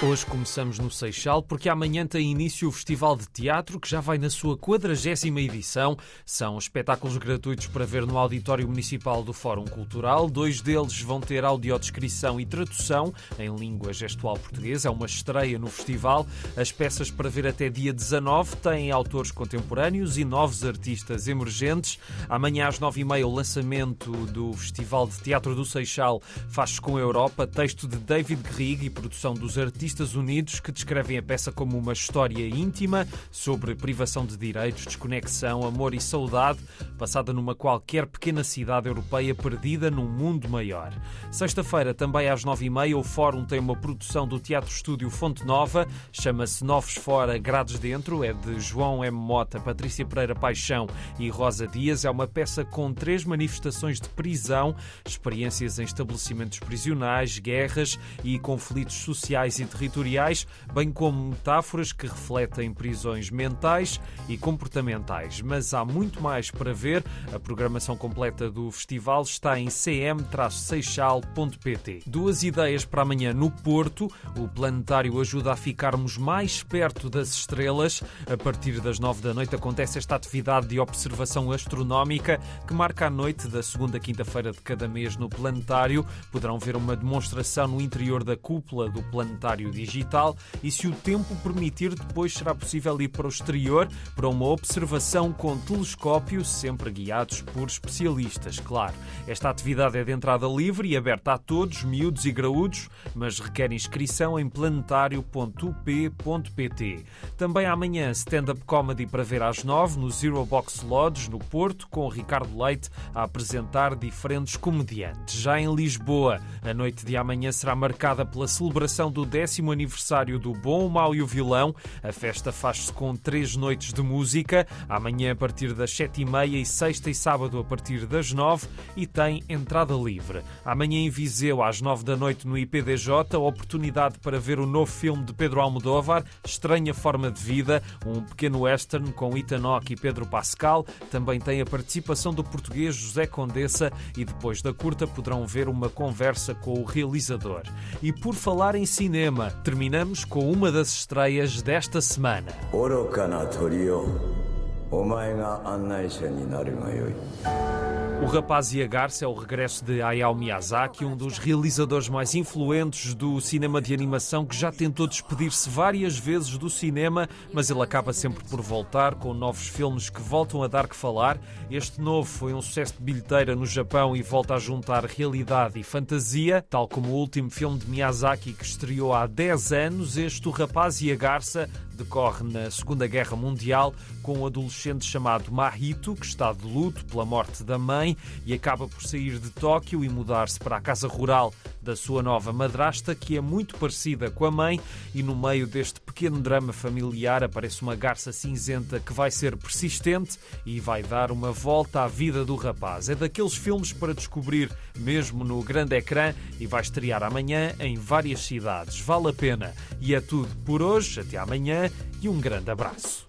Hoje começamos no Seixal porque amanhã tem início o Festival de Teatro que já vai na sua quadragésima edição. São espetáculos gratuitos para ver no Auditório Municipal do Fórum Cultural. Dois deles vão ter audiodescrição e tradução em língua gestual portuguesa. É uma estreia no festival. As peças para ver até dia 19 têm autores contemporâneos e novos artistas emergentes. Amanhã às 9h30 o lançamento do Festival de Teatro do Seixal faz-se com a Europa. Texto de David Grieg e produção dos artistas Artistas Unidos que descrevem a peça como uma história íntima sobre privação de direitos, desconexão, amor e saudade, passada numa qualquer pequena cidade europeia perdida num mundo maior. Sexta-feira, também às nove e meia, o Fórum tem uma produção do Teatro Estúdio Fonte Nova, chama-se Novos Fora, Grades Dentro, é de João M. Mota, Patrícia Pereira Paixão e Rosa Dias. É uma peça com três manifestações de prisão, experiências em estabelecimentos prisionais, guerras e conflitos sociais e territoriais, bem como metáforas que refletem prisões mentais e comportamentais. Mas há muito mais para ver. A programação completa do festival está em cm-seixal.pt. Duas ideias para amanhã no Porto. O planetário ajuda a ficarmos mais perto das estrelas. A partir das nove da noite acontece esta atividade de observação astronómica que marca a noite da segunda quinta-feira de cada mês no planetário. Poderão ver uma demonstração no interior da cúpula do planetário digital e, se o tempo permitir, depois será possível ir para o exterior para uma observação com telescópio, sempre guiados por especialistas, claro. Esta atividade é de entrada livre e aberta a todos, miúdos e graúdos, mas requer inscrição em planetário.up.pt. Também amanhã stand-up comedy para ver às nove no Zero Box Lodge, no Porto, com Ricardo Leite a apresentar diferentes comediantes. Já em Lisboa, a noite de amanhã será marcada pela celebração do 10 décimo aniversário do Bom, o Mau e o Vilão. A festa faz-se com três noites de música, amanhã a partir das sete e meia e sexta e sábado a partir das nove e tem entrada livre. Amanhã em Viseu, às nove da noite no IPDJ, oportunidade para ver o novo filme de Pedro Almodóvar, Estranha Forma de Vida, um pequeno western com Hawke e Pedro Pascal. Também tem a participação do português José Condessa e depois da curta poderão ver uma conversa com o realizador. E por falar em cinema, terminamos com uma das estreias desta semana. O Rapaz e a Garça é o regresso de Hayao Miyazaki, um dos realizadores mais influentes do cinema de animação que já tentou despedir-se várias vezes do cinema, mas ele acaba sempre por voltar com novos filmes que voltam a dar que falar. Este novo foi um sucesso de bilheteira no Japão e volta a juntar realidade e fantasia, tal como o último filme de Miyazaki que estreou há 10 anos. Este O Rapaz e a Garça decorre na Segunda Guerra Mundial com um adolescente chamado Mahito, que está de luto pela morte da mãe e acaba por sair de Tóquio e mudar-se para a casa rural da sua nova madrasta, que é muito parecida com a mãe, e no meio deste pequeno drama familiar aparece uma garça cinzenta que vai ser persistente e vai dar uma volta à vida do rapaz. É daqueles filmes para descobrir mesmo no grande ecrã e vai estrear amanhã em várias cidades. Vale a pena. E é tudo por hoje. Até amanhã e um grande abraço.